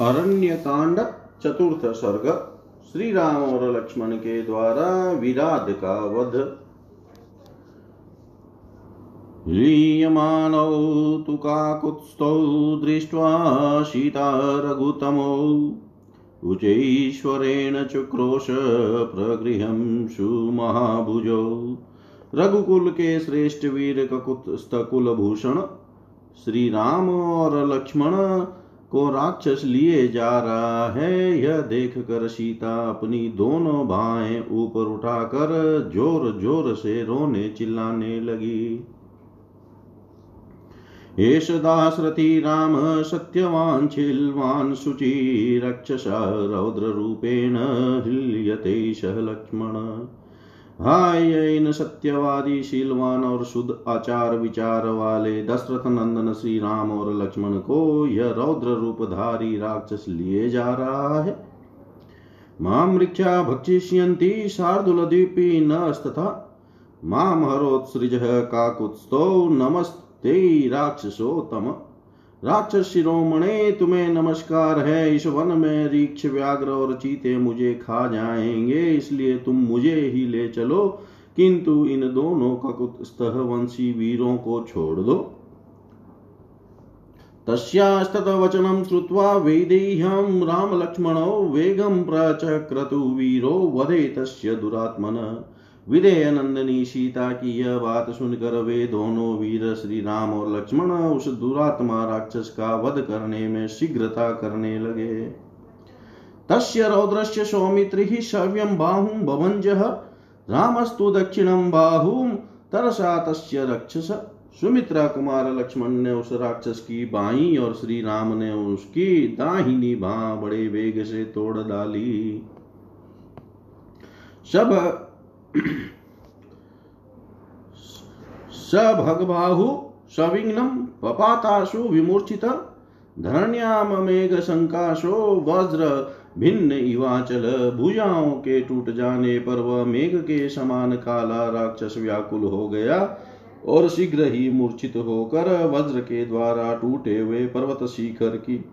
अरण्य कांड चतुर्थ सर्ग। श्री राम और लक्ष्मण के द्वारा विराट का वध लीयमानौ तु काकुत्स्थौ दृष्ट्वा सीता रघुतमौ उच्चैश्वरेण चुक्रोश प्रगृहं सुमहाभुजौ। रघुकुल के श्रेष्ठ वीर ककुत्स्थकुलभूषण। श्री राम और लक्ष्मण को राक्षस लिए जा रहा है, यह देख कर सीता अपनी दोनों बाहें ऊपर उठाकर ज़ोर ज़ोर से रोने चिल्लाने लगी। एष दासरथी राम, सत्यवान छिल्वान् शुचि रक्षस रौद्ररूपेण हिल्यते सह लक्ष्मण। हायन सत्यवादी शीलवान और शुद्ध आचार विचार वाले दशरथ नंदन श्री राम और लक्ष्मण को यह रौद्र रूपधारी राक्षस लिए जा रहा है। मामृक्षा भक्षिष्यन्ति शार्दुलद्वीपी नस्तथा माम हरोत्सृज काकुत्स्थो नमस्ते राक्षसोत्तम। राक्षस शिरोमणे तुम्हें नमस्कार है। इस वन में रीक्ष व्याघ्र और चीते मुझे खा जाएँगे, इसलिए तुम मुझे ही ले चलो। किंतु इन दोनों ककुत्स्थः वंशी वीरों को छोड़ दो। तस्यास्ततवचनं श्रुत्वा वैदेह्यं रामलक्ष्मणौ वेगं प्रचक्रतु वीरो वधे तस्य दुरात्मन। विदेह नंदनी सीता की यह बात सुनकर वे दोनों वीर श्री राम और लक्ष्मण उस दुरात्मा राक्षस का वध करने में शीघ्रता करने लगे। तस्य रौद्रस्य सौमित्र शव्यम बाहुम भवंज रामस्तु दक्षिणम बाहुम तरसा तस्य रक्षस। सुमित्रा कुमार लक्ष्मण ने उस राक्षस की बाई और श्री राम ने उसकी दाहिनी बा बड़े वेग से तोड़ डाली। सब स भगबाहु सविघ्नं पपाताशु विमूर्छित धरण्याम मेघ संकाशो वज्र भिन्न इवाचल, भुजाओं के टूट जाने पर वह मेघ के समान काला राक्षस व्याकुल हो गया और शीघ्र ही मूर्छित होकर वज्र के द्वारा टूटे हुए पर्वत शिखर की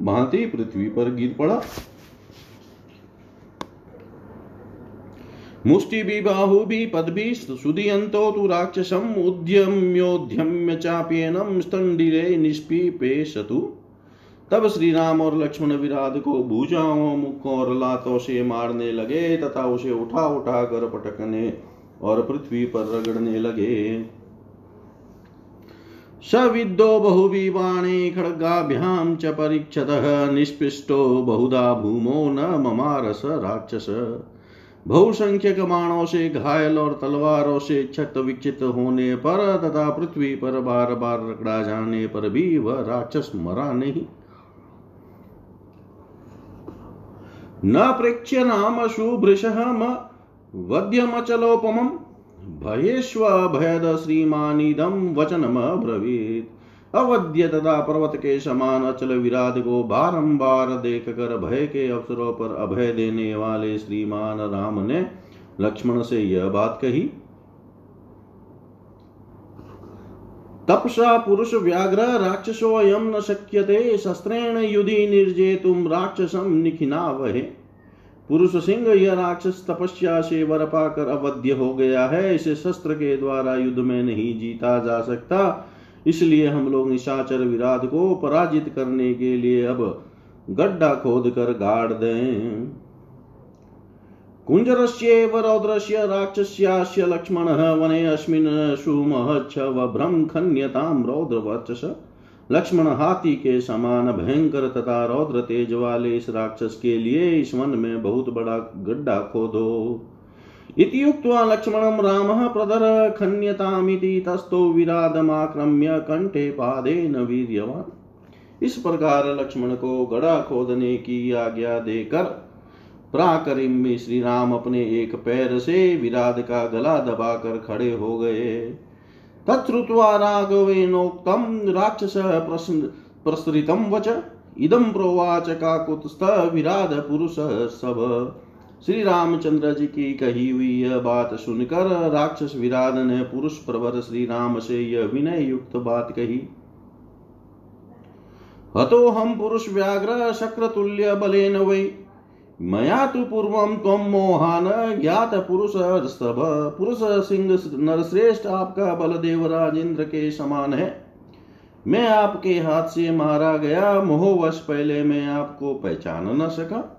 भांति पृथ्वी पर गिर पड़ा। मुष्टिभिबाहुभिः पद्भिः सुदीयन्तो तु राक्षसम् उद्यम्योद्यम्य चाप्येनं स्तण्डिरे निष्पिपेशतु तब श्री राम और लक्ष्मण विराट को भुजाओं, मुखों और लातों से मारने लगे तथा उसे उठा उठा कर पटकने और पृथ्वी पर रगड़ने लगे। सविद्दो बहुविवाणे खड्गाभ्यां च परीक्षतः, निष्पिष्टो बहुधा भूमो न ममारस राक्षस। बहुसंख्यक बाणों से घायल और तलवारों से क्षत विक्षित होने पर तथा पृथ्वी पर बार बार रगड़ा जाने पर भी वह राक्षस मरा नहीं। न प्रेक्ष्य नाम शुभृश वद्यमचलोपम भयेष्व भयद श्रीमानिदम वचनम ब्रवीत अवध्य तथा पर्वत के समान अचल विराट को बारंबार देख कर भय के अवसरों पर अभय देने वाले श्रीमान राम ने लक्ष्मण से यह बात कही। तपसा पुरुष व्याघ्र राक्षसो यम न शक्यते, शस्त्रेण युधि निर्जेतुम राक्षसम निखिना वहे पुरुष सिंह, यह राक्षस तपस्या से वर पाकर अवध्य हो गया है। इसे शस्त्र के द्वारा युद्ध में नहीं जीता जा सकता। इसलिए हम लोग निशाचर विराट को पराजित करने के लिए अब गड्ढा खोद कर गाड़ दें। कुञ्जरस्यैव रौद्रस्य राक्षस्यास्य लक्ष्मणः वने अस्मिन् सुमहच्छवभ्रं खन्यतां रौद्रवर्चस। लक्ष्मण हाथी के समान भयंकर तथा रौद्र तेज वाले इस राक्षस के लिए इस वन में बहुत बड़ा गड्ढा खोदो। इति उक्त्वा लक्ष्मणं रामः प्रदर खन्यतामिति तस्थो विरादमाक्रम्य कंठे पादेन वीर्यवान्। इस प्रकार लक्ष्मण को गड़ा खोदने की आज्ञा देकर प्राकरिम में श्री राम अपने एक पैर से विराद का गला दबाकर खड़े हो गए। तत्रुत्वा राघवेनोक्तम राक्षस प्रसृतम वच। इदम प्रोवाच विराद पुरुष सब। श्री रामचंद्र जी की कही हुई यह बात सुनकर राक्षस विराद ने पुरुष प्रवर श्री राम से यह विनय युक्त बात कही। हतो हम पुरुष व्याघ्र शक्र तुल्य बलेन वै। मया तु पूर्व त्वं मोहान ज्ञात पुरुष पुरुष सिंह नरश्रेष्ठ आपका बल देवराज इंद्र के समान है। मैं आपके हाथ से मारा गया, मोहवश पहले मैं आपको पहचान न सका।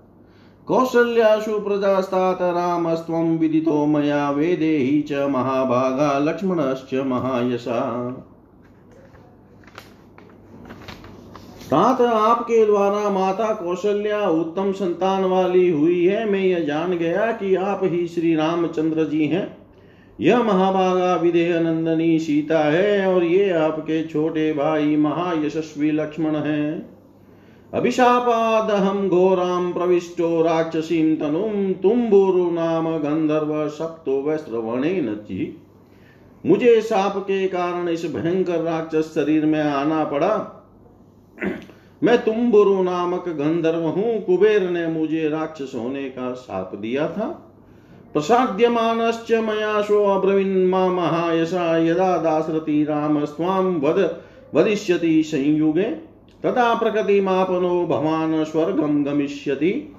कौशल्याशु प्रजास्तात रामस्त्वं विदितो मया वेदेहि च महाभागा लक्ष्मणश्च महायशा। तात आपके द्वारा माता कौशल्या उत्तम संतान वाली हुई है। मैं यह जान गया कि आप ही श्री रामचंद्र जी हैं। यह महाभागा विदेह नंदनी सीता है और ये आपके छोटे भाई महायशस्वी लक्ष्मण है। अभिशापाद हम घोराम प्रविष्टो राक्षसीम तनुम तुम्बुरु नाम गंधर्व सप्तो वैश्रवणे नची मुझे साप के कारण इस भयंकर राक्षस शरीर में आना पड़ा। मैं तुम्बुरु नामक गंधर्व हूँ, कुबेर ने मुझे राक्षस होने का साप दिया था। प्रसाद्यमानश्च मया शो अब्रवीन्मा महायशा, यदा दासरति राम स्वाम वद वदिष्यति संयुगे। तदा प्रकृतिमापनो भवान् स्वर्गं गमिष्यति।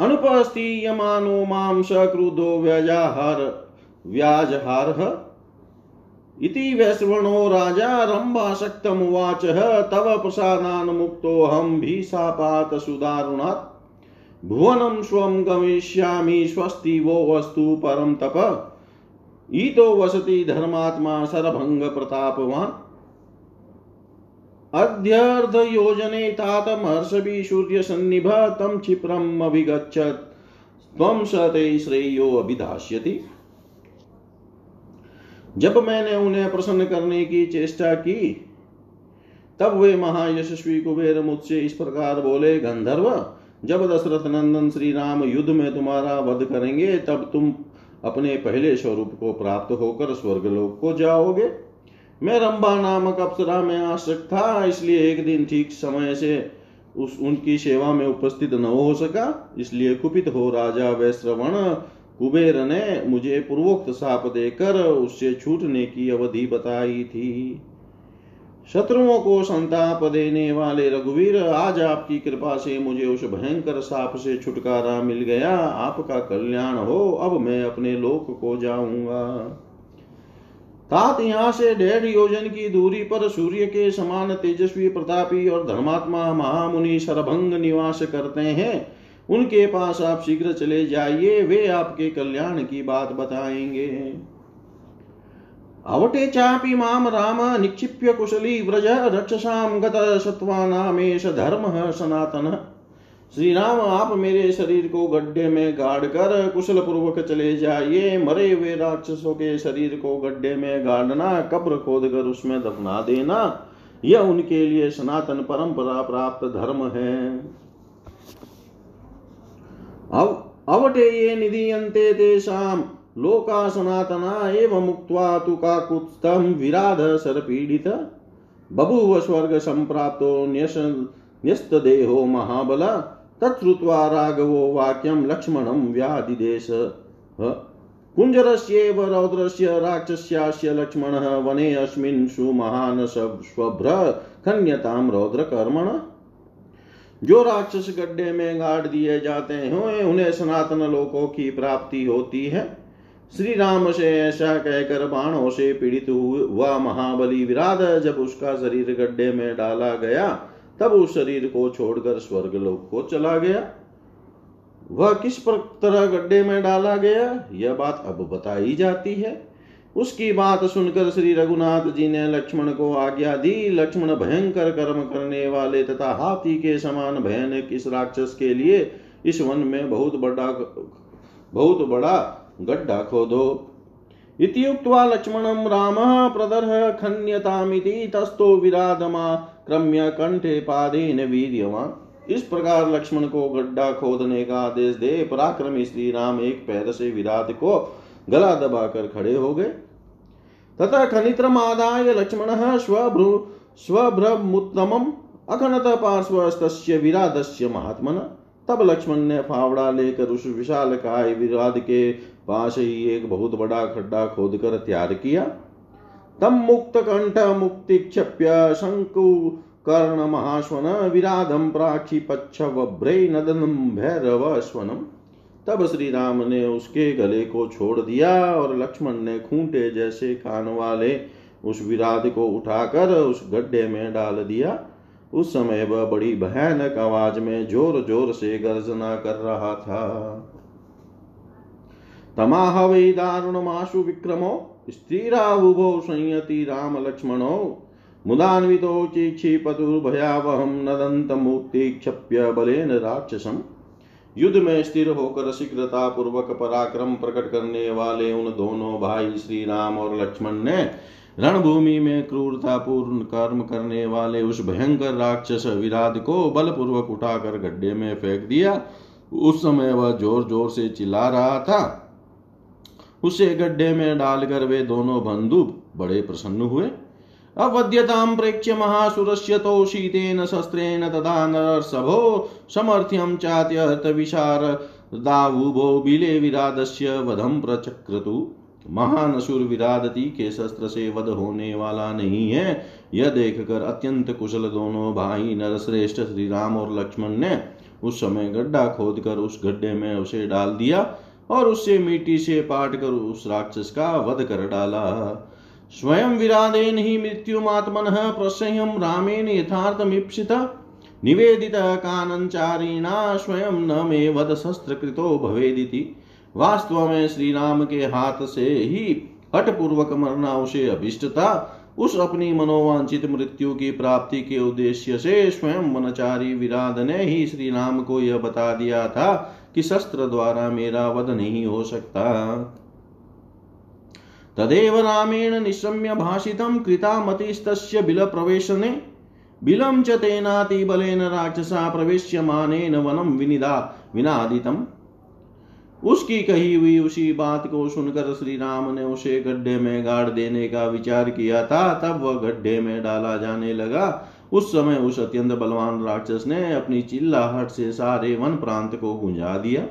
अनुपस्थीयमानो माँ सक्रुधो व्यजाहार व्याजहारः। इति वैश्वणो राजा रम्भाशक्तमुवाच तव प्रसादान्मुक्तोऽहं भीषापात सुदारुणात् भुवनं स्वं गमिष्यामि, स्वस्ति वो वस्तु परं तप। ईतो वसति धर्मात्मा सरभंग प्रतापवान् अध्यर्धयोजने तातमहर्षभि सूर्यसन्निभ तं क्षिप्रम् अभिगच्छत् त्वं स ते श्रेयो अभिधास्यति जब मैंने उन्हें प्रसन्न करने की चेष्टा की, तब वे महायशस्वी कुबेर मुझसे इस प्रकार बोले, गंधर्व, जब दशरथ नंदन श्री राम युद्ध में तुम्हारा वध करेंगे, तब तुम अपने पहले स्वरूप को प्राप्त होकर स्वर्गलोक को जाओगे। मैं रंबा नामक अप्सरा में आश्रक था, इसलिए एक दिन ठीक समय से उस, उनकी सेवा में उपस्थित न हो सका, इसलिए कुपित हो राजा वैश्रवण, कुबेर ने मुझे पूर्वोक्त साप देकर उससे छूटने की अवधि बताई थी। शत्रुओं को संताप देने वाले रघुवीर, आज आपकी कृपा से मुझे उस भयंकर साप से छुटकारा मिल गया, आपका कल्याण हो, अब मैं अपने लोक को जाऊँगा। तात यहाँ से डेढ़ योजन की दूरी पर सूर्य के समान तेजस्वी प्रतापी और धर्मात्मा महामुनि सरभंग निवास करते हैं। उनके पास आप शीघ्र चले जाइए, वे आपके कल्याण की बात बताएँगे। अवटे चापि माम राम, निक्षिप्य कुशली व्रज रक्षसाम गत सत्वानामेश धर्म सनातन। श्री राम आप मेरे शरीर को गड्ढे में गाड़ कर कुशल पूर्वक चले जाइए। मरे हुए राक्षसों के शरीर को गड्ढे में गाड़ना, कब्र खोद कर उसमें दफना देना, यह उनके लिए सनातन परंपरा प्राप्त धर्म है। अव, अवटे ये निधीयन्ते तेषां लोका सनातना एव मुक्त्वा तु काकुत्स्थं विराध सरपीडित। बभूव स्वर्ग सम्प्राप्तो न्यस, न्यस्तदेहो महाबल। तच्छ्रुत्वा राघवो वाक्यं लक्ष्मणं व्यादिदेश कुञ्जरस्येव रौद्रस्य राक्षस्यास्य लक्ष्मणः वने अस्मिन् सुमहान् स्वभ्र खन्यतां रौद्रकर्मण। जो राक्षस गड्ढे में गाड़ दिए जाते हैं, उन्हें सनातन लोकों की प्राप्ति होती है। श्री राम से ऐसा कहकर बाणों से पीड़ित हुआ महाबली विराट जब उसका शरीर गड्ढे में डाला गया तब उस शरीर को छोड़कर स्वर्ग लोक को चला गया। वह किस तरह गड्ढे में डाला गया, यह बात अब बताई जाती है। उसकी बात सुनकर श्री रघुनाथ जी ने लक्ष्मण को आज्ञा दी। लक्ष्मण भयंकर कर्म करने वाले तथा हाथी के समान भयानक इस राक्षस के लिए इस वन में बहुत बड़ा बहुत बड़ा गड्ढा खोदो। इत्युक्त्वा लक्ष्मणं रामः प्रदर्ह खन्यतामिति विराधमा, क्रम्य कंठे पादेन वीर्यवान। इस प्रकार लक्ष्मण को गड्ढा खोदने का आदेश दे पराक्रमी श्री राम एक पैर से विराट को गला दबाकर खड़े हो गए। तथा खनित्रमादाय लक्ष्मण स्वभ्रु स्वभ्रमुत्तमम, अखनत पार्श्वस्तस्य विराधस्य महात्मन। तब लक्ष्मण ने फावड़ा लेकर उस विशाल काय विराध के पास ही एक बहुत बड़ा खड्डा खोद कर तैयार किया। तम मुक्त कंठ मुक्ति क्षप्य शंकु कर्ण महास्वन विराधम प्राक्षी पक्ष वभ्रे नदनम भैरव स्वनम तब श्री राम ने उसके गले को छोड़ दिया और लक्ष्मण ने खूंटे जैसे कान वाले उस विराध को उठाकर उस गड्ढे में डाल दिया। उस समय वह बड़ी भयानक आवाज़ में ज़ोर ज़ोर से गर्जना कर रहा था। तमाह वै दारुणमाशु विक्रमो स्त्रीरावुभो संयति राम लक्ष्मणो। मुदान्वितो चिक्षिपतुर्भयावहं नदन्तमुत्तिक्षप्य बलेन राक्षसम् युद्ध में स्थिर होकर शीघ्रता पूर्वक पराक्रम प्रकट करने वाले उन दोनों भाई श्री राम और लक्ष्मण ने रणभूमि में क्रूरता पूर्ण कर्म करने वाले उस भयंकर राक्षस विराट को बलपूर्वक उठाकर गड्ढे में फेंक दिया। उस समय वह ज़ोर ज़ोर से चिल्ला रहा था। उसे गड्ढे में डालकर वे दोनों बंधु बड़े प्रसन्न हुए। अवध्यतां प्रेक्ष्य महासुरस्य तो शीतेन शस्त्रेण तदा नरसभो समर्थ्यं चात्यर्थविशारदावुभो बिले विरादस्य वधं प्रचक्रतु। महान असुर विरादती के शस्त्र से वध होने वाला नहीं है। यह देखकर अत्यंत कुशल दोनों भाई नरश्रेष्ठ श्री राम और लक्ष्मण ने उस समय गड्ढा खोदकर उस गड्ढे में उसे डाल दिया। और उससे मिट्टी से पाट कर उस राक्षस का वध कर डाला। स्वयं विरादेन ही मृत्युमात्मन प्रसह्यम रामेण यथार्थमीप्सित निवेदित कानचारिणा स्वयं न मे वध शस्त्र कृतो भवेदिति। वास्तव में श्री राम के हाथ से ही हटपूर्वक मरना उसे अभिष्ट था उस अपनी मनोवांछित मृत्यु की प्राप्ति के उद्देश्य से स्वयं वनचारी विराध ने ही श्री राम को यह बता दिया था कि शस्त्र द्वारा मेरा वध नहीं हो सकता। तदेव रामेण निशम्य भाषितं कृता मतिस्तस्य बिलप्रवेशने बिलं च तेनातिबलेन राक्षसा प्रवेश्यमानेन वनं विनिदा, विनादितम्। उसकी कही हुई उसी बात को सुनकर श्री राम ने उसे गड्ढे में गाड़ देने का विचार किया था, तब वह गड्ढे में डाला जाने लगा। उस समय उस अत्यंत बलवान राक्षस ने अपनी चिल्लाहट से सारे वन प्रांत को गुंजा दिया।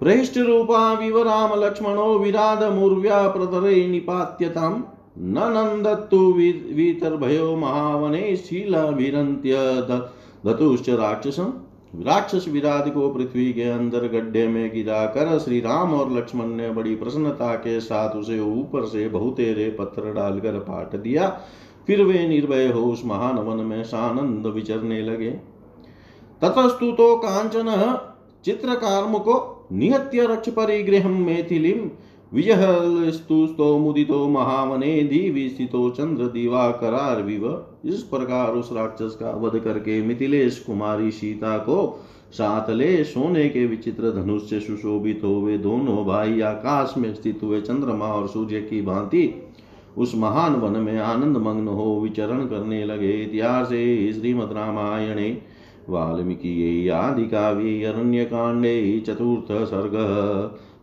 प्रेष्ट रूपा विवराम लक्ष्मणो विराध मूर्व्या प्रतरे निपात्यताम। न नंदत्तु वीतर्भयो महावने शीलाभिरन्त्य दतुश्च राक्षसम। राक्षस विराट को पृथ्वी के अंदर गड्ढे में गिरा कर श्री राम और लक्ष्मण ने बड़ी प्रसन्नता के साथ उसे ऊपर से बहुतेरे पत्थर डालकर पाट दिया। फिर वे निर्भय हो उस महान वन में सानंद विचरने लगे। ततस्तु तो कांचन चित्रकार्मुको निहत्य रक्ष परिगृह मेथिलीम विजहस्तुस्तो मुदितो महावने दिवि स्थितो चंद्र दिवाकरार विव इस प्रकार उस राक्षस का वध करके मिथिलेश कुमारी सीता को साथ ले सोने के विचित्र धनुष से सुशोभित हो वे दोनों भाई आकाश में स्थित हुए चंद्रमा और सूर्य की भांति उस महान वन में आनंद मग्न हो विचरण करने लगे। इतिहास श्रीमद रामायणे, वाल्मीकि आदि काव्ये अरण्य कांडे चतुर्थ सर्ग।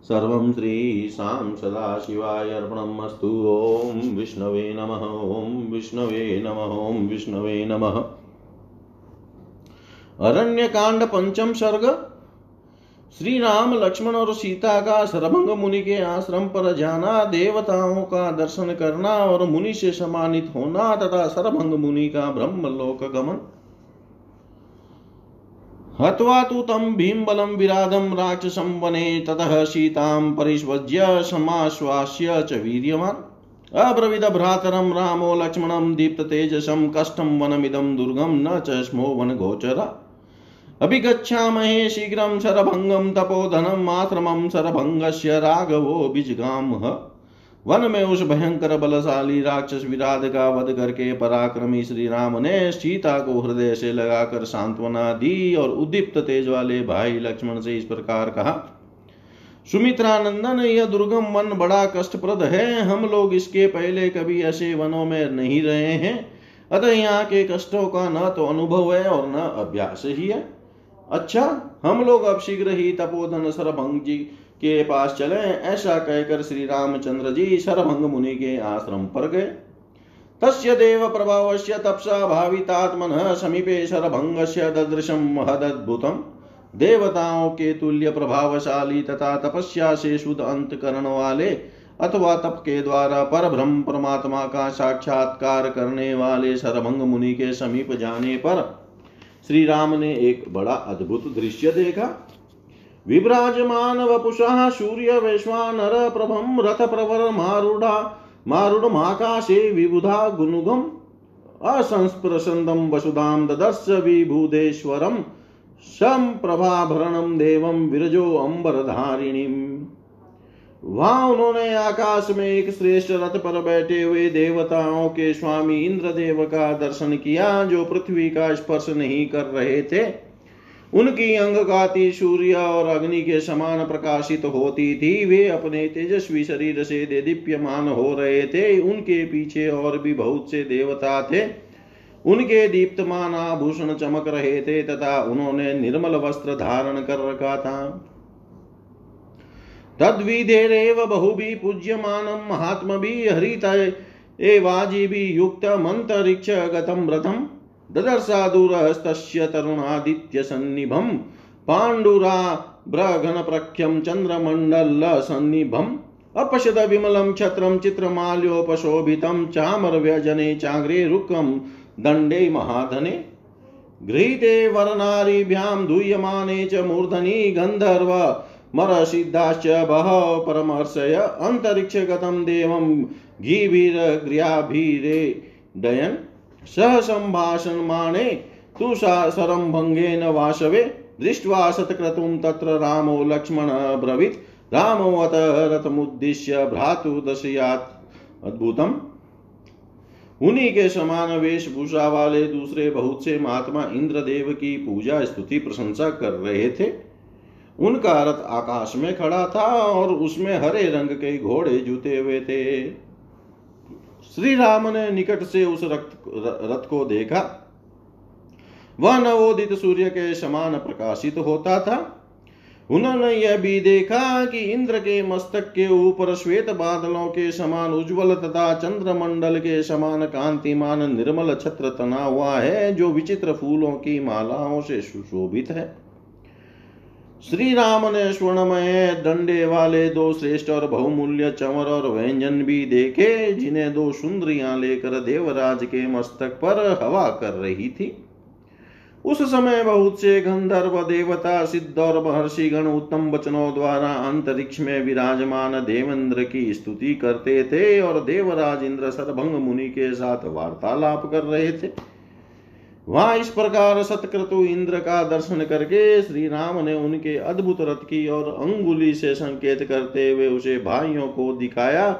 सर्वं श्रीशां सदाशिवाय अर्पणमस्तु। ॐ विष्णवे नमः ॐ विष्णवे नमः ॐ विष्णवे नमः। अरण्य कांड पंचम सर्ग। श्री राम लक्ष्मण और सीता का सरभंग मुनि के आश्रम पर जाना, देवताओं का दर्शन करना और मुनि से सम्मानित होना तथा सरभंग मुनि का ब्रह्मलोक गमन। हत्वा तु तं भीमबलं विराधं राक्षसं वने, ततः सीतां परिष्वज्य समाश्वास्य च वीर्यवान्। अब्रविदभ्रातरं रामो लक्ष्मणं दीप्ततेजसं कष्टं वनमिदं दुर्गं न च स्मो वनगोचर अभिगच्छामहे शीघ्रं शरभङ्गं तपोधनम् आश्रमं शरभङ्गस्य राघवो बीजगामः। वन में उस भयंकर बलशाली राक्षस विराट का वध करके पराक्रमी श्री राम ने सीता को हृदय से लगाकर सांत्वना दी और उदीप्त तेज वाले भाई लक्ष्मण से इस प्रकार कहा, सुमित्रानंदन, यह दुर्गम वन बड़ा कष्टप्रद है। हम लोग इसके पहले कभी ऐसे वनों में नहीं रहे हैं। अतः यहाँ के कष्टों का न तो अनुभव है और न अभ्यास ही है। अच्छा हम लोग अब शीघ्र ही तपोधन सरभंग जी के पास चले ऐसा कहकर श्री रामचंद्र जी सरभंग मुनि के आश्रम पर गए। तस्य देव प्रभावस्य तपसा भावितात्मन समीपे शरभंगस्य ददृशम महदद्भुतम देवताओं के तुल्य प्रभावशाली तथा तपस्या से शुद्ध अंत करण वाले अथवा तप के द्वारा पर ब्रह्म परमात्मा का साक्षात्कार करने वाले सरभंग मुनि के समीप जाने पर श्री राम ने एक बड़ा अद्भुत दृश्य देखा। विभ्राजमान वपुषा सूर्य वैश्वानर प्रभम रथ प्रवर मारूढ़ा मारुणमाकाशे विबुधा गुनुगम। असंस्पृशन्दं वसुधां ददर्श विभूदेश्वरं सम्प्रभाभरणं विरजो अम्बरधारिणीम्। वहाँ उन्होंने आकाश में एक श्रेष्ठ रथ पर बैठे हुए देवताओं के स्वामी इंद्रदेव का दर्शन किया, जो पृथ्वी का स्पर्श नहीं कर रहे थे। उनकी अंगकाती सूर्य और अग्नि के समान प्रकाशित होती थी। वे अपने तेजस्वी शरीर से दीप्यमान हो रहे थे। उनके पीछे और भी बहुत से देवता थे। उनके दीप्तमान आभूषण चमक रहे थे तथा उन्होंने निर्मल वस्त्र धारण कर रखा था। तद्विधेरेव बहुभी पूज्यमानं महात्मभिः हरित एवाजिभिः युक्तमन्तरिक्ष गतं रथम् ददर्शादुरस्तस्य तरुणादित्यसन्निभं पाण्डुराभ्रघनप्रख्यं चन्द्रमण्डलसन्निभम् अपश्यद विमलं छत्रं चित्रमाल्योपशोभितं, चामरव्यजने चाग्रे रुक्कं, दण्डे महाधने। गृहीते वरनारीभ्यां दूयमाने च मूर्धनि गन्धर्व मरसिद्धाश्च बहव परमर्शय अन्तरिक्षगतं देवं घीभिरग्र्याभिरे डयन् सह सम्भाषणमाणे तु सरम्भङ्गेन वासवे दृष्ट्वा सत्क्रतुं तत्र रामो लक्ष्मण ब्रवीत्। रामोऽत रथमुद्दिश्य भ्रातु दशयात्। अद्भुतम्। उन्हीं के समान वेशभूषा वाले दूसरे बहुत से महात्मा इंद्रदेव की पूजा स्तुति प्रशंसा कर रहे थे। उनका रथ आकाश में खड़ा था और उसमें हरे रंग के घोड़े जूते हुए थे। श्री राम ने निकट से उस रथ रथ को देखा। वह नवोदित सूर्य के समान प्रकाशित होता था। उन्होंने यह भी देखा कि इंद्र के मस्तक के ऊपर श्वेत बादलों के समान उज्जवल तथा चंद्रमंडल के समान कांतिमान निर्मल छत्र तना हुआ है, जो विचित्र फूलों की मालाओं से सुशोभित है। श्री राम ने स्वर्णमय डंडे वाले दो श्रेष्ठ और बहुमूल्य चंवर और व्यंजन भी देखे, जिन्हें दो सुंदरियाँ लेकर देवराज के मस्तक पर हवा कर रही थी। उस समय बहुत से गंधर्व देवता, सिद्ध और महर्षिगण उत्तम वचनों द्वारा अंतरिक्ष में विराजमान देवेंद्र की स्तुति करते थे और देवराज इंद्र सरभंग मुनि के साथ वार्तालाप कर रहे थे। वहाँ इस प्रकार सतक्रतु इंद्र का दर्शन करके श्री राम ने उनके अद्भुत रथ की और अंगुली से संकेत करते हुए उसे भाइयों को दिखाया।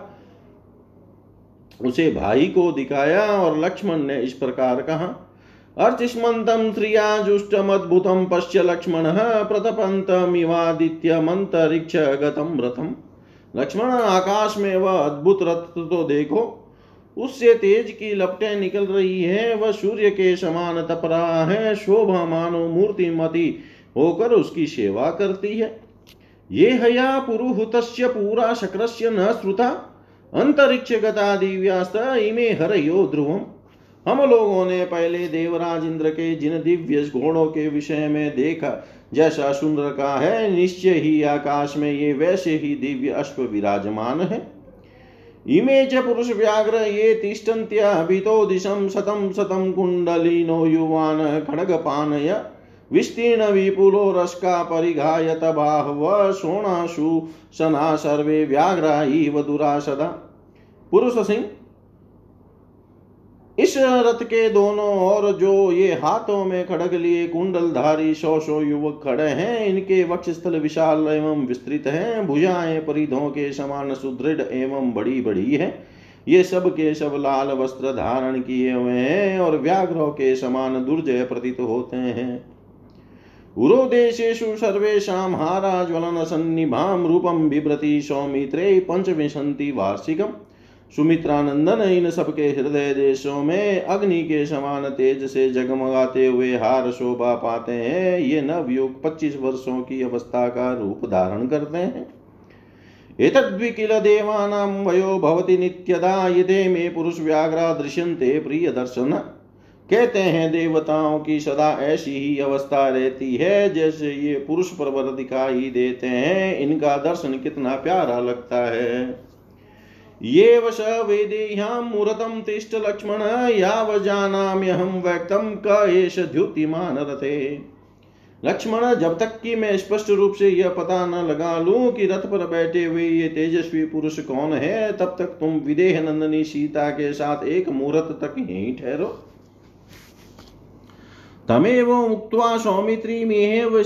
उसे भाई को दिखाया और लक्ष्मण ने इस प्रकार कहा अर्चिस्मन्तम श्रियाजुष्टमद्भुतं पश्य लक्ष्मण प्रतपन्तमिवादित्यमन्तरिक्ष गतम रथम। लक्ष्मण, आकाश में वह अद्भुत रथ तो देखो। उससे तेज की लपटें निकल रही है, वह सूर्य के समान तप रहा है, शोभा मानो मूर्तिमती होकर उसकी सेवा करती है। ये हया पुरुहुत पूरा शक्रस्य न श्रुता, अंतरिक्ष गता दिव्यास्त इमे हरयो ध्रुवम। हम लोगों ने पहले देवराज इंद्र के जिन दिव्य घोड़ों के विषय में देखा, जैसा सुन का है, निश्चय ही आकाश में ये वैसे ही दिव्य अश्व विराजमान है। इमे च पुरुष व्याघ्र ये तिष्ठन्त्यभितो दिशं शतं शतं कुण्डलिनो युवान् खड्गपानय। विस्तीर्ण विपुलो रस्का परिघायत बाहव शोणाशु सना सर्वे व्याघ्रा इव दुरासदा पुरुष सिंह इस रथ के दोनों ओर जो ये हाथों में खड़ग लिए कुंडलधारी सौ सौ युवक खड़े हैं, इनके वक्ष स्थल विशाल एवं विस्तृत है, भुजाएँ परिधों के समान सुदृढ़ एवं बड़ी बड़ी है। ये सब के सब लाल वस्त्र धारण किए हुए हैं और व्याघ्रों के समान दुर्जय प्रतीत होते हैं। उरोदेशेषु सर्वेषां हाराज्वलन सन्निभां रूपं बिभ्रति सौमित्रे पंचविंशति वार्षिकम्। सुमित्रानंदन इन सबके हृदय देशों में अग्नि के समान तेज से जगमगाते हुए हार शोभा पाते हैं। ये नवयुग पच्चीस वर्षों की अवस्था का रूप धारण करते हैं। एतद्विकिल देवानां वयो भवति नित्यदा। यदे में पुरुष व्याघ्रा दृश्यन्ते प्रिय दर्शन कहते हैं, देवताओं की सदा ऐसी ही अवस्था रहती है, जैसे ये पुरुष प्रवर दिखाई देते हैं। इनका दर्शन कितना प्यारा लगता है। ये वश वेदेह्यां मुहूर्तं तिष्ठ लक्ष्मण यावजानाम्यहं व्यक्तं क एष द्युतिमान रथे लक्ष्मण, जब तक कि मैं स्पष्ट रूप से यह पता न लगा लूँ कि रथ पर बैठे हुए ये तेजस्वी पुरुष कौन है, तब तक तुम विदेह नंदनी सीता के साथ एक मुहूर्त तक यहीं ठहरो। तमेव उक्त्वा सौमित्रीमेव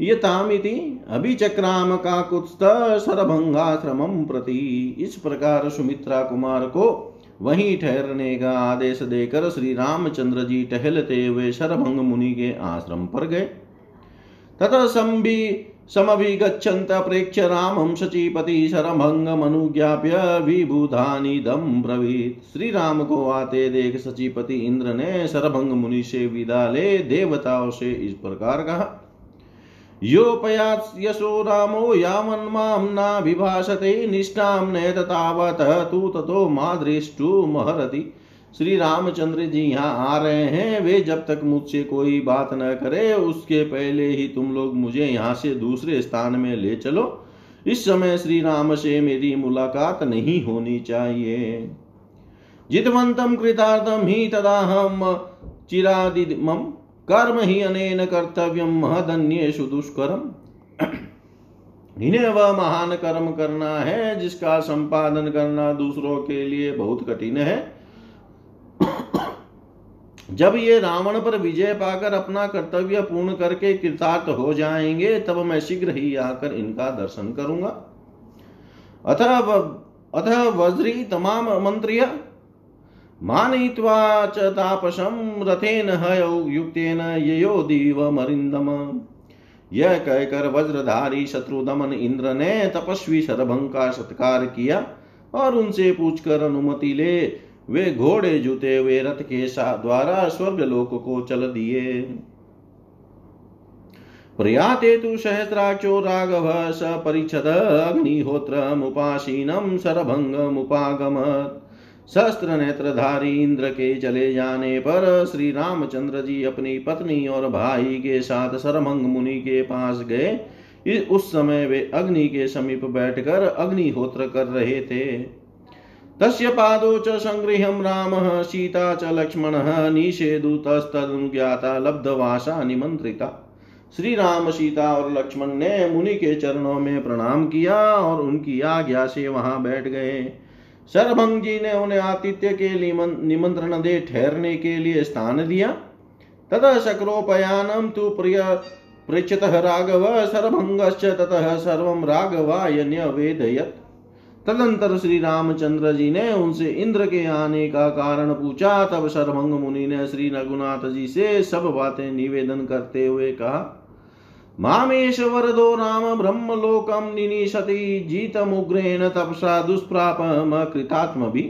यतामिति अभिचक्राम का कुत्स्त सरभंगाश्रमम प्रति। इस प्रकार सुमित्रा कुमार को वहीं ठहरने का आदेश देकर श्री रामचंद्र जी टहलते हुए शरभंग मुनि के आश्रम पर गए। तथा संभि समभिगच्छन्त प्रेक्ष्य रामं शचीपति शरभङ्गमनुज्ञाप्य विभूधानिदं ब्रवीत। श्री राम को आते देख सचीपति इंद्र ने शरभंग मुनि से विदा ले देवताओं से इस प्रकार कहा। योपयात् यशो रामो यावन्मां नाभिभाषते निष्ठां नेततावत, तू ततो मादृष्टु महरति। श्री रामचंद्र जी यहाँ आ रहे हैं, वे जब तक मुझसे कोई बात न करे, उसके पहले ही तुम लोग मुझे यहाँ से दूसरे स्थान में ले चलो। इस समय श्री राम से मेरी मुलाकात नहीं होनी चाहिए। जितवंतम कृतार्थम ही तदा हम चिरादिमम कर्म ही अनेन कर्तव्यम महदन्येषु दुष्कर्म। इन्हें वह महान कर्म करना है, जिसका संपादन करना दूसरों के लिए बहुत कठिन है। जब ये रावण पर विजय पाकर अपना कर्तव्य पूर्ण करके कृतार्थ हो जाएँगे, तब मैं शीघ्र ही आकर इनका दर्शन करूँगा। अथ अथ वज्री तमाम मंत्रिय मानयित्वा च तापसं रथेन हयौ युक्तेन ययो दीवमरिन्दम यह कहकर वज्रधारी शत्रुदमन इंद्र ने तपस्वी शरभंग का सत्कार किया, और उनसे पूछकर अनुमति ले, वे घोड़े जूते हुए रथ के द्वारा स्वर्ग लोक को चल दिए। प्रयाते तु सहस्राक्षो राघव स परिच्छद अग्निहोत्रमुपासीनं शरभङ्गमुपागमत् सहस्त्र नेत्रधारी इंद्र के चले जाने पर श्री रामचंद्र जी अपनी पत्नी और भाई के साथ सरभंग मुनि के पास गए। उस समय वे अग्नि के समीप बैठकर अग्निहोत्र कर रहे थे। तस्य पादौ च सङ्गृह्यं रामः, सीता च लक्ष्मणः निषेधुतस्तदनुज्ञाता लब्धवासा निमंत्रिता श्री राम सीता और लक्ष्मण ने मुनि के चरणों में प्रणाम किया और उनकी आज्ञा से वहाँ बैठ गए। सरभंग जी ने उन्हें आतिथ्य के निमंत्रण दे ठहरने के लिए स्थान दिया। ततः शक्रोपयानम तु प्रिय पृच्छतः राघव सरभंगश्च ततः सर्वं राघवाय न्यवेदयत् तदंतर श्री रामचंद्र जी ने उनसे इंद्र के आने का कारण पूछा। तब सरभंग मुनि ने श्री रघुनाथ जी से सब बातें निवेदन करते हुए कहा मामेश वरदो राम ब्रह्म लोकम निनिशति मुग्रेण तपसा दुष्प्रापम कृतात्म भी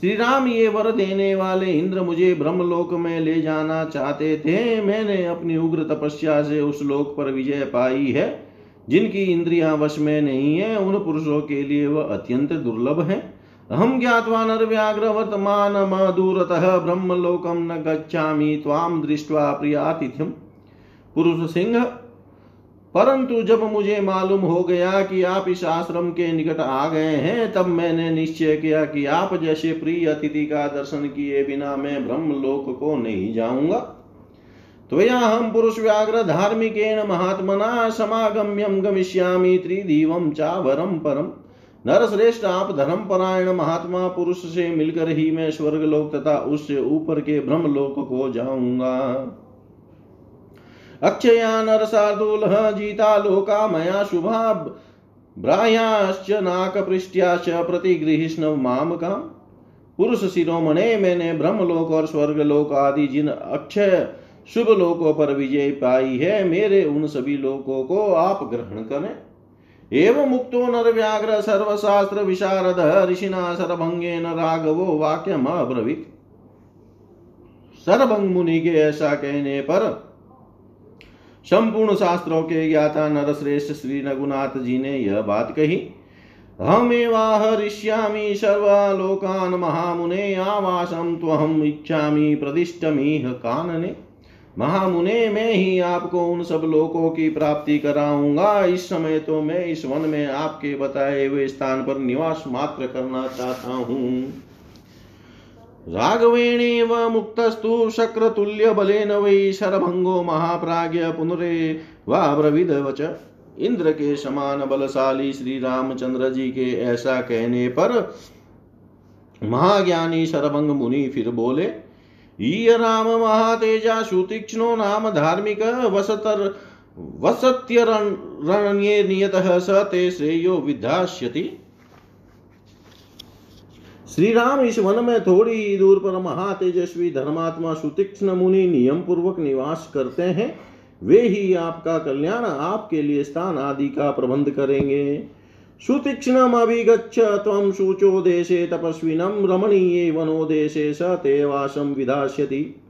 श्री राम ये वर देने वाले इंद्र मुझे ब्रह्मलोक में ले जाना चाहते थे। मैंने अपनी उग्र तपस्या से उस लोक पर विजय पाई है। जिनकी इंद्रियाँ वश में नहीं है, उन पुरुषों के लिए वह अत्यंत दुर्लभ है। हम ज्ञावा नरव्याघ्र वर्तमान दूरतः ब्रह्मलोकम न गच्छामि त्वाम दृष्ट्वा प्रियातिथ्यम पुरुष सिंह परंतु जब मुझे मालूम हो गया कि आप इस आश्रम के निकट आ गए हैं, तब मैंने निश्चय किया कि आप जैसे प्रिय अतिथि का दर्शन किए बिना मैं ब्रह्म लोक को नहीं जाऊँगा। त्वया तो हम पुरुष पुरुषव्याघ्र धार्मिकेन महात्मना समागम्यम गमिष्यामि त्रिदिवं चावरम परम नरश्रेष्ठ आप धर्म परायण महात्मा पुरुष से मिलकर ही मैं स्वर्ग लोक तथा उससे ऊपर के ब्रह्म लोक को जाऊँगा। अक्षया नर शार्दूल जीता लोका मया शुभा ब्राह्याश्च नाकपृष्ट्याश्च प्रतिगृहिष्णव माम का पुरुष शिरोमणे मैंने ब्रह्मलोक और स्वर्गलोक आदि जिन अक्षय शुभ लोकों पर विजय पाई है, मेरे उन सभी लोकों को आप ग्रहण करें। एवं मुक्तो नर व्याघ्र सर्वशास्त्र विशारद ऋषिना न राघवो वाक्य अब्रवीत। सरभंग मुनि के ऐसा कहने पर संपूर्ण शास्त्रों के ज्ञाता नरश्रेष्ठ श्री रघुनाथ जी ने यह बात कही। हमेवाहरिष्यामि सर्वलोकान् महामुने आवासं त्वहम् इच्छामि प्रदिष्टमिह कानने। महामुने, मैं ही आपको उन सब लोकों की प्राप्ति कराऊँगा। इस समय तो मैं इस वन में आपके बताए हुए स्थान पर निवास मात्र करना चाहता हूँ। राघवेणेव मुक्तस्तु शक्रतुल्य बलेन वै शरभंगो महाप्राज्य पुनरे वाब्रविद वच इंद्र के समान बलशाली श्री रामचंद्र जी के ऐसा कहने पर महाज्ञानी शरभंग मुनि फिर बोले राम महातेजा सुतीक्ष्णो नाम धार्मिक वसतर वसत्य रणन्ये नियतः स ते श्रेयो श्री राम इस वन में थोड़ी ही दूर पर महातेजस्वी धर्मात्मा सुतीक्ष्ण मुनि नियम पूर्वक निवास करते हैं। वे ही आपका कल्याण, आपके लिए स्थान आदि का प्रबंध करेंगे। सुतीक्ष्णम अभिगच्छ, त्वं शुचो देशे तपस्विनं रमणीये वनो देशे स ते वासम विधास्यति।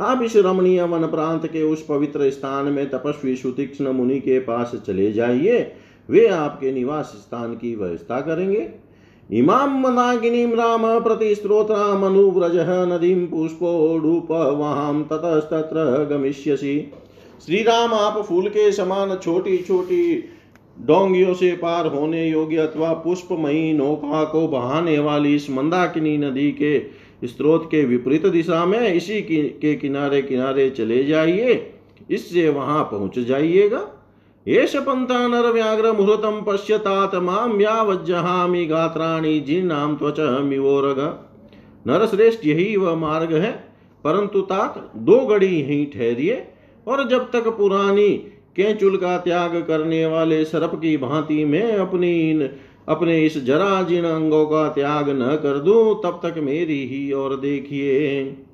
आप इस रमणीय वन प्रांत के उस पवित्र स्थान में तपस्वी सुतीक्ष्ण मुनि के पास चले जाइए। वे आपके निवास स्थान की व्यवस्था करेंगे। इमाम मनागिनीं राम प्रतिस्त्रोत्रामनुव्रजः नदीं पुष्पोडुप वहाँ ततस्तत्र गमिष्यसि। श्री राम आप फूल के समान छोटी छोटी डोंगियों से पार होने योग्य अथवा पुष्पमयी नौका को बहाने वाली इस मंदाकिनी नदी के स्त्रोत के विपरीत दिशा में इसी के किनारे किनारे चले जाइए। इससे वहाँ पहुँच जाइएगा। एष पंथा नर व्याघ्र मुहूर्तम पश्यतात माम यावज्जहामि गात्राणि जिन्नाम त्वच मिवोरग नर श्रेष्ठ यही वह मार्ग है, परंतु तात दो घड़ी ही ठहरिए, और जब तक पुरानी कैचुल का त्याग करने वाले सर्प की भांति में अपनी अपने इस जरा जिन अंगों का त्याग न कर दूँ, तब तक मेरी ही और देखिए।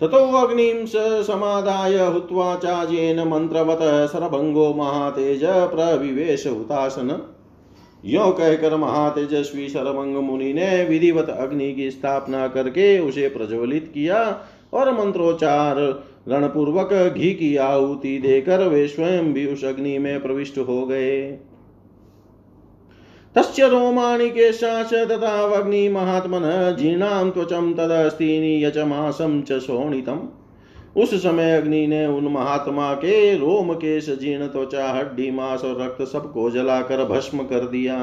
ततो अग्निम समादाय हुत्वा चाजेन मंत्रवत सरभंगो महातेज प्रविवेश हुतासन। यो कहकर महातेजस्वी सरभंग मुनि ने विधिवत अग्नि की स्थापना करके उसे प्रज्वलित किया और मंत्रोच्चार रणपूर्वक घी की आहुति देकर वे स्वयं भी उस अग्नि में प्रविष्ट हो गए। तस्य रोमाणि केशाच तथावग्नि महात्मन जीर्णां त्वचं तदस्तीनि यचमासं च शोणितम्। उस समय अग्नि ने उन महात्मा के रोम केश, जीर्ण, त्वचा, हड्डी, मांस और रक्त सबको जलाकर भस्म कर दिया।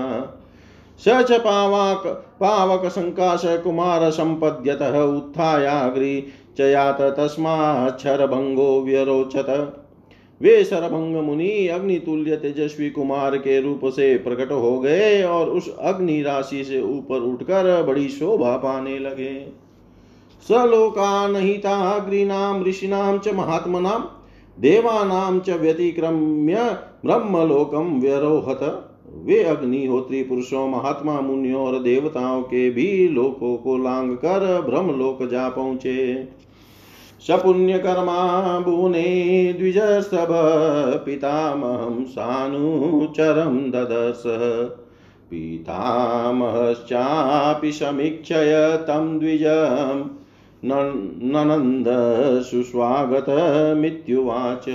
स च पावाक, पावक संकाश कुमार संपद्यत उत्थायाग्रि चयात तस्माक्षरभंगो व्यरोचत। वे सरभंग मुनि अग्नि तुल्य तेजस्वी कुमार के रूप से प्रकट हो गए और उस अग्नि राशि से ऊपर उठकर बड़ी शोभा पाने लगे। सलोकानहिताग्रीणाम ऋषिणाम च, महात्मनाम, देवानाम च व्यतिक्रम्य ब्रह्मलोकम व्यरोहत। वे अग्निहोत्री पुरुषों, महात्मा, मुनियों और देवताओं के भी लोकों को लांग कर ब्रह्मलोक जा पहुँचे। सपुण्यकर्मा भुवने द्विजस्तभ पितामहं सानुचरं ददस पितामहश्चापि समीक्षय तं द्विजं ननन्द सुस्वागतमित्युवाच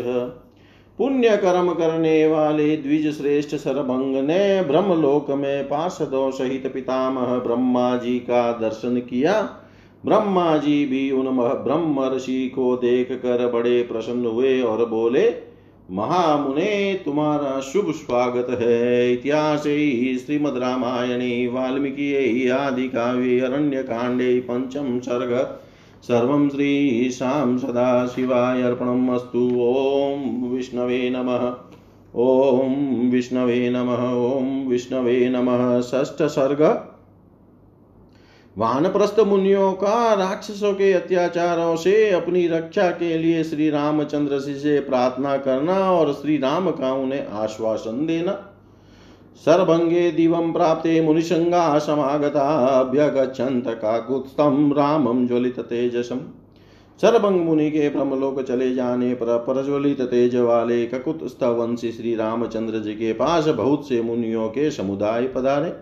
पुण्य कर्म करने वाले द्विज श्रेष्ठ सरभंग ने ब्रह्मलोक में पार्षदों सहित पितामह ब्रह्मा जी का दर्शन किया। ब्रह्मा जी भी उन ब्रह्म ऋषि को देख कर बड़े प्रसन्न हुए और बोले, महामुने, तुम्हारा शुभ स्वागत है। इतिहास श्रीमद रामायणे, वाल्मीकि आदि काव्ये अरण्य कांडे पंचम सर्ग, सर्व श्री श्रीशां सदाशिवाय अर्पणम् अस्तु। ॐ विष्णवे नमः। ॐ विष्णवे नमः। ॐ विष्णवे नमः। षष्ठ सर्ग वानप्रस्थ मुनियों का राक्षसों के अत्याचारों से अपनी रक्षा के लिए श्री रामचंद्र जी से प्रार्थना करना और श्री राम का उन्हें आश्वासन देना। सर्वंगे दिवं प्राप्ते मुनिसंगा समागता अभ्यगछन्त काकुत्स्थं रामम ज्वलित तेजसम सर्वंग मुनि के प्रमलोक चले जाने पर प्रज्वलित तेज वाले ककुत वंशी श्री रामचंद्र जी के पास बहुत से मुनियों के समुदाय पधारे।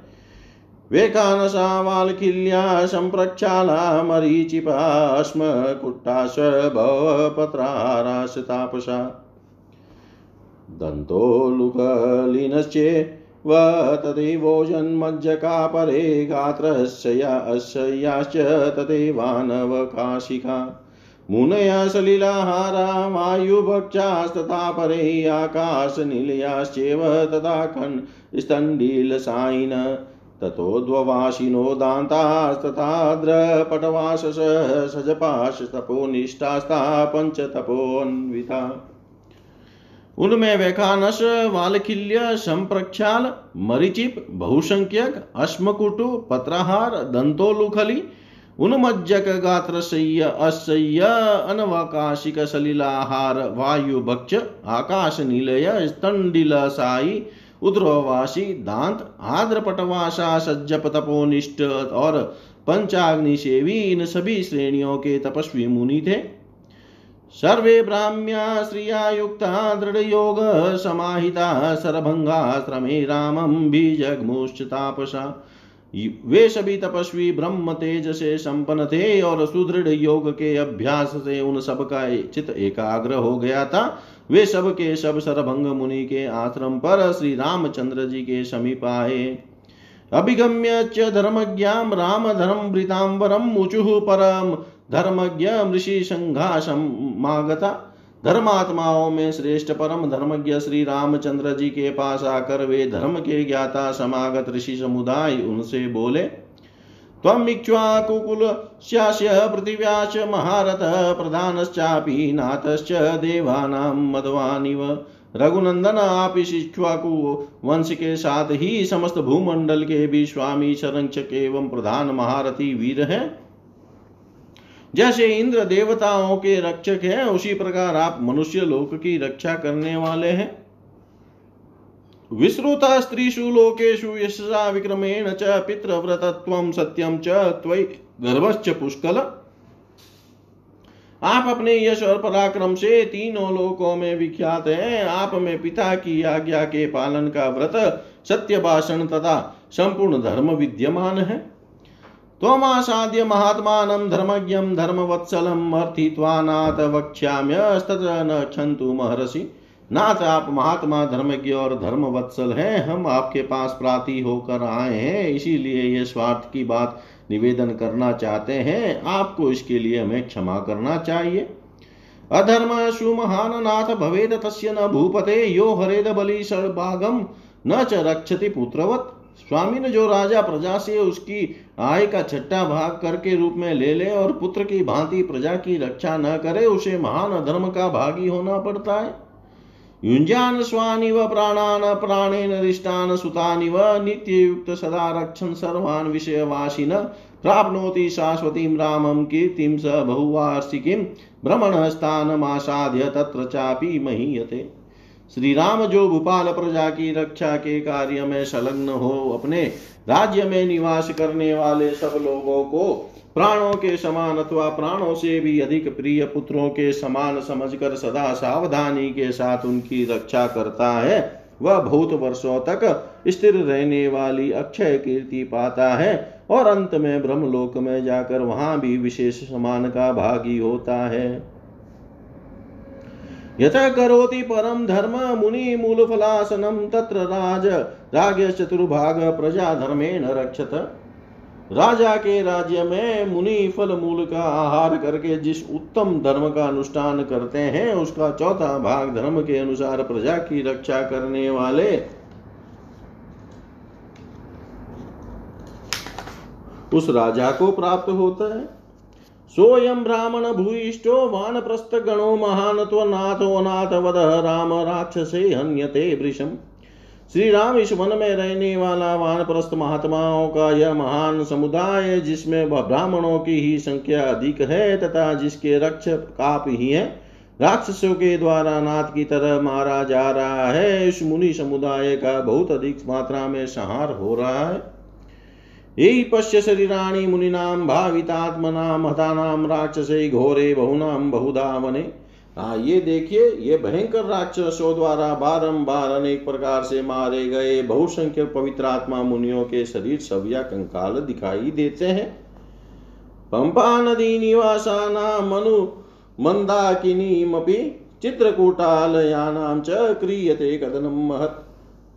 वेकानसा वाल्किल्या सम्प्रक्षाला मरीचिपाश्म कुट्टाश भवपत्राराशतापसा दन्तोलुकलीनश्चे व तथैवोजन्मज्जकापरे गात्रस्य याश्च तथैवानवकाशिका मुनय सलिलाहारा वायुभक्षास्तथा परे आकाशनिलयाश्चेव तथा खण् स्तण्डीलसायिन ततोद्ववासिनो दान्तास्तथाद्रपटवासस सजपाशतपोनिष्ठास्ता पञ्चतपोन्विता उनमें वैखानस वालखिल्य संप्रक्षाल मरिचिप, बहुसंख्यक अश्मकुटु पत्रहार, दंतोलुखली उन्मज्जक गात्रशय्य असह्य अनवकाशिक सलिलाहार वायुभक्ष आकाश निलय स्तंडिलसाई उद्रवासी दांत आद्रपटवासा सज्जप तपोनिष्ठ और पंचाग्नि सेवी इन सभी श्रेणियों के तपस्वी मुनि थे। सर्वे ब्राह्म्या श्रिया युक्ता, दृढ़योग समाहिता सरभंगाश्रमे रामं बीजग्मुश्च तापसा। वे सभी तपस्वी ब्रह्म तेज से संपन्न थे और सुदृढ़ योग के अभ्यास से उन सब का चित एकाग्र हो गया था। वे सब के सब सरभंग मुनि के आश्रम पर श्री रामचंद्र जी के समीप आए। अभिगम्य च धर्मज्ञाम राम धर्म वृतांबरम मुचु परम धर्मज्ञ ऋषि संघासमागता धर्मात्माओं में श्रेष्ठ परम धर्मज्ञ श्री रामचंद्र जी के पास आकर वे धर्म के ज्ञाता समागत ऋषि समुदाय उनसे बोले त्वम् इक्ष्वाकुकुलस्यास्य पृथिव्याश्च महारथ प्रधानश्चापि नाथश्च देवानां मदवानिव। रघुनंदन आप इस इक्ष्वाकु वंश के साथ ही समस्त भूमंडल के भी स्वामी संरक्षक एवं प्रधान महारथी वीर हैं। जैसे इंद्र देवताओं के रक्षक हैं, उसी प्रकार आप मनुष्य लोक की रक्षा करने वाले हैं। विश्रुता स्त्रीषु लोकेषु यशसा विक्रमेण च पितृव्रतत्वं सत्यम च त्वयि गर्भश्च पुष्कल। आप अपने यश और पराक्रम से तीनों लोकों में विख्यात हैं। आप में पिता की आज्ञा के पालन का व्रत सत्य भाषण तथा संपूर्ण धर्म विद्यमान है। त्वमासाद्य महात्मानं धर्मज्ञं धर्मवत्सलम् अर्थित्वानाथ वक्ष्याम्यस्तत्र न क्षन्तु महर्षि। नाथ आप महात्मा धर्म धर्मज्ञ और धर्म वत्सल हैं, हम आपके पास प्राति होकर आए हैं, इसीलिए ये स्वार्थ की बात निवेदन करना चाहते हैं, आपको इसके लिए हमें क्षमा करना चाहिए। अधर्म सुमहान नाथ भवेद तस्य न भूपते, यो हरेद बलि षडभागम न च रक्षति पुत्रवत। स्वामी ने जो राजा प्रजा से उसकी आय का छठा भाग कर के रूप में ले ले और पुत्र की भांति प्रजा की रक्षा न करे, उसे महान धर्म का भागी होना पड़ता है। युंजान स्वानिव प्राणान प्राणेन रिष्टान सुतानिव नित्ययुक्त सदा रक्षण सर्वान् विषयवासिन प्राप्नोति शाश्वतीं रामं कीर्तिं स बहुवार्षिकीं भ्रमणस्थानमासाद्य तत्र चापि महीयते। श्री राम जो भूपाल प्रजा की रक्षा के कार्य में संलग्न हो, अपने राज्य में निवास करने वाले सब लोगों को प्राणों के समान अथवा प्राणों से भी अधिक प्रिय पुत्रों के समान समझकर सदा सावधानी के साथ उनकी रक्षा करता है। वह बहुत वर्षों तक स्थिर रहने वाली अक्षय कीर्ति पाता है और अंत में ब्रह्मलोक में जाकर वहाँ भी विशेष समान का भागी होता है। यथा करोति परम धर्म मुनि मूलफलासनं तत्र राज। चतुर्भाग प्रजा धर्मेण रक्षत। राजा के राज्य में मुनि फल मूल का आहार करके जिस उत्तम धर्म का अनुष्ठान करते हैं, उसका चौथा भाग धर्म के अनुसार प्रजा की रक्षा करने वाले। उस राजा को प्राप्त होता है। सोयम ब्राह्मण भूयिष्ठो वानप्रस्थगणो महान त्वनाथो नाथ वद राम राक्षसे हन्यते वृषम। श्री राम इस वन में रहने वाला वानप्रस्थ महात्माओं का यह महान समुदाय, जिसमें ब्राह्मणों की ही संख्या अधिक है तथा जिसके रक्षक आप ही हैं, राक्षसों के द्वारा नाथ की तरह मारा जा रहा है, इस मुनि समुदाय का बहुत अधिक मात्रा में संहार हो रहा है। यही पश्य शरीराणि मुनीनाम, भावितात्मनाम, हतानाम, राक्षसे घोरे, बहुनाम, बहुधा वने ये देखिए, ये भयंकर राक्षसों द्वारा बारंबार अनेक प्रकार से मारे गए बहुसंख्यक पवित्र आत्मा मुनियों के शरीर सब या कंकाल दिखाई देते हैं। पंपा नदी निवासाना मनु मंदाकिनीमपि चित्रकूटालयानाम च क्रियते कदनम महत।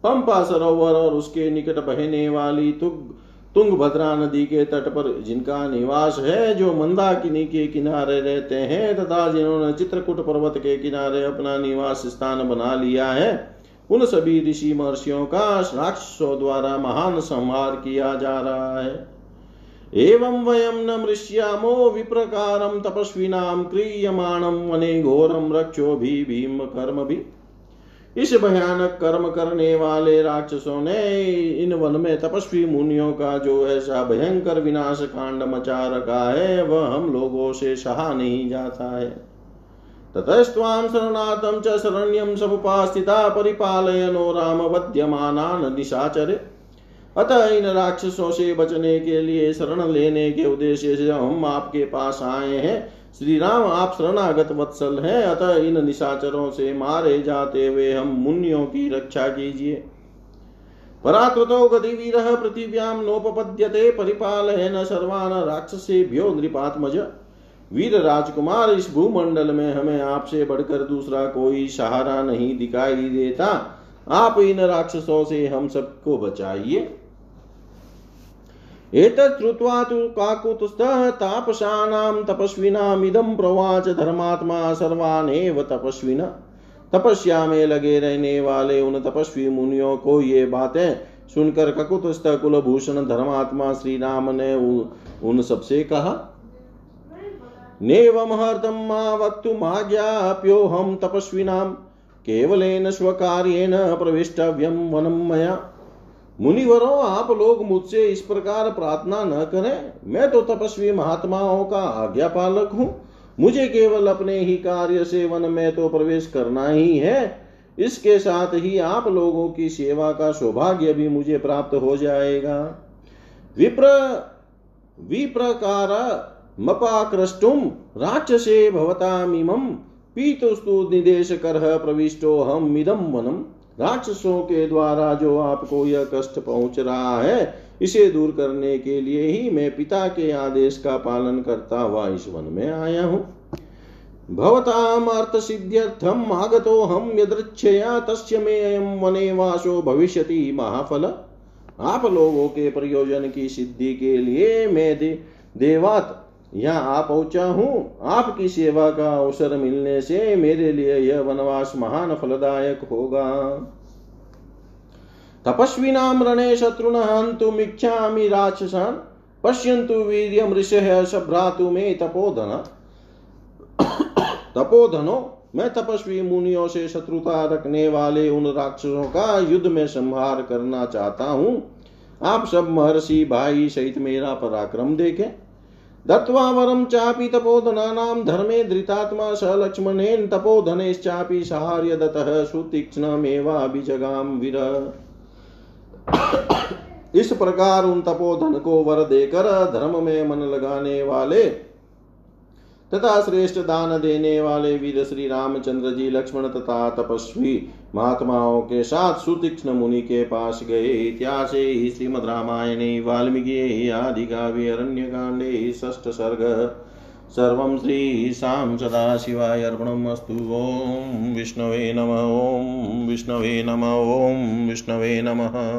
पंपा सरोवर और उसके निकट बहने वाली तुग तुंगभद्रा नदी के तट पर जिनका निवास है, जो मंदाकिनी के किनारे रहते हैं, तथा जिन्होंने चित्रकूट पर्वत के किनारे अपना निवास स्थान बना लिया है, उन सभी ऋषि महर्षियों का राक्षसों द्वारा महान संहार किया जा रहा है। एवं वयम न मृष्यामो विप्रकारम तपस्विनाम क्रियमाणम वने घोरम रक्षो भी भीम कर्म भी। इस भयानक कर्म करने वाले राक्षसों ने इन वन में तपस्वी मुनियों का जो ऐसा भयंकर विनाश कांड मचा रखा है, वह हम लोगों से सहा नहीं जाता है। ततस्त्वां शरणार्थं च शरण्यं समुपास्थिता परिपालयनो राम वध्यमानान् निशाचरे। अतः इन राक्षसों से बचने के लिए शरण लेने के उद्देश्य से हम आपके पास आए हैं। श्री राम आप शरणागत वत्सल हैं, अतः इन निशाचरों से मारे जाते हुए हम मुनियों की रक्षा कीजिए। पराकृतो गतिवीर पृथिव्याम नोपपद्यते सर्वान राक्षसेभ्यो नृपात्मज वीर राजकुमार, इस भूमंडल में हमें आपसे बढ़कर दूसरा कोई सहारा नहीं दिखाई देता। आप इन राक्षसों से हम सबको बचाइए। एतच्छ्रुत्वा तपस्विनामिदं प्रवाच धर्मात्मा सर्वानेव तपस्विन। तपस्या में लगे रहने वाले उन तपस्वी मुनियों को ये बातें सुनकर ककुतस्थ कुलभूषण धर्मात्मा श्री राम ने उन सबसे कहा नेवमहर्तं मा वक्तुमाज्ञाप्योऽहं तपस्विनां केवलेन स्वकार्येण प्रविष्टव्यं वनं मया। मुनिवरों, आप लोग मुझसे इस प्रकार प्रार्थना न करें। मैं तो तपस्वी महात्माओं का आज्ञा पालक हूँ। मुझे केवल अपने ही कार्य से वन में तो प्रवेश करना ही है। इसके साथ ही आप लोगों की सेवा का सौभाग्य भी मुझे प्राप्त हो जाएगा। विप्र, विप्रकार मपाकृष्टुम राक्षसे भवतामिमं पीतुस्तु निदेश कर प्रविष्टो हम इदम वनम। राक्षसों के द्वारा जो आपको यह कष्ट पहुँच रहा है इसे दूर करने के लिए ही मैं पिता के आदेश का पालन करता हुआ इस वन में आया हूँ। भवताम अर्थ सिद्ध्यर्थम आगतो हम यदृच्छया तस्य में अयम वने वासो भविष्यति महाफल। आप लोगों के प्रयोजन की सिद्धि के लिए मैं दे, देवात यहाँ आ पहुँचा हूँ। आपकी सेवा का अवसर मिलने से मेरे लिए यह वनवास महान फलदायक होगा। तपस्विनाम रणे शत्रुन हन्तुमिच्छामि राक्षसान्। पश्यन्तु वीर्यम ऋषः सभ्रातु मे तपोधन। तपोधनो, मैं तपस्वी मुनियों से शत्रुता रखने वाले उन राक्षसों का युद्ध में संहार करना चाहता हूँ। आप सब महर्षि भाई सहित मेरा पराक्रम देखें। दत्त्वा वरं चापि तपोधनानां धर्मे धृतात्मा स लक्ष्मणेन तपोधनेश्चापि सहार्य दत्तः सुतीक्ष्णमेवाभिजगाम वीर। इस प्रकार उन तपोधन को वर देकर धर्म में मन लगाने वाले तथा श्रेष्ठ दान देने वाले वीर श्री रामचंद्र जी, लक्ष्मण तथा तपस्वी महात्माओं के साथ सुतीक्ष्ण मुनि के पास गए। इतिहास श्रीमद रामायणे, वाल्मीकि आदि काव्य अरण्य कांडे ष्ठ सर्ग। सर्वं श्रीशां सदाशिवाय अर्पणम अस्तु। ॐ विष्णवे नम, ॐ विष्णवे नम, ॐ विष्णवे नमः।